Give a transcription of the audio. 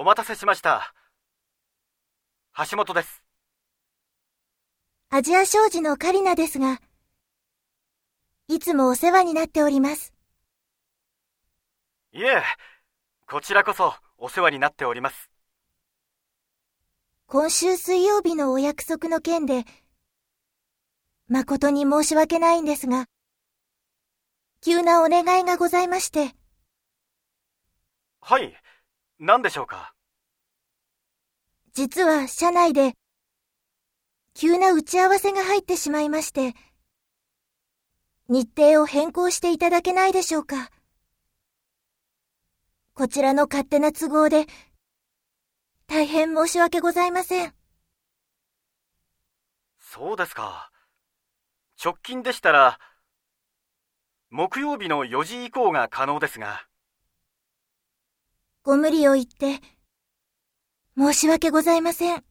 お待たせしました。橋本です。アジア商事のカリナですが、いつもお世話になっております。いえ、こちらこそお世話になっております。今週水曜日のお約束の件で、誠に申し訳ないんですが、急なお願いがございまして、はい、何でしょうか？実は社内で、急な打ち合わせが入ってしまいまして、日程を変更していただけないでしょうか。こちらの勝手な都合で、大変申し訳ございません。そうですか。直近でしたら、木曜日の4時以降が可能ですが、ご無理を言って、申し訳ございません。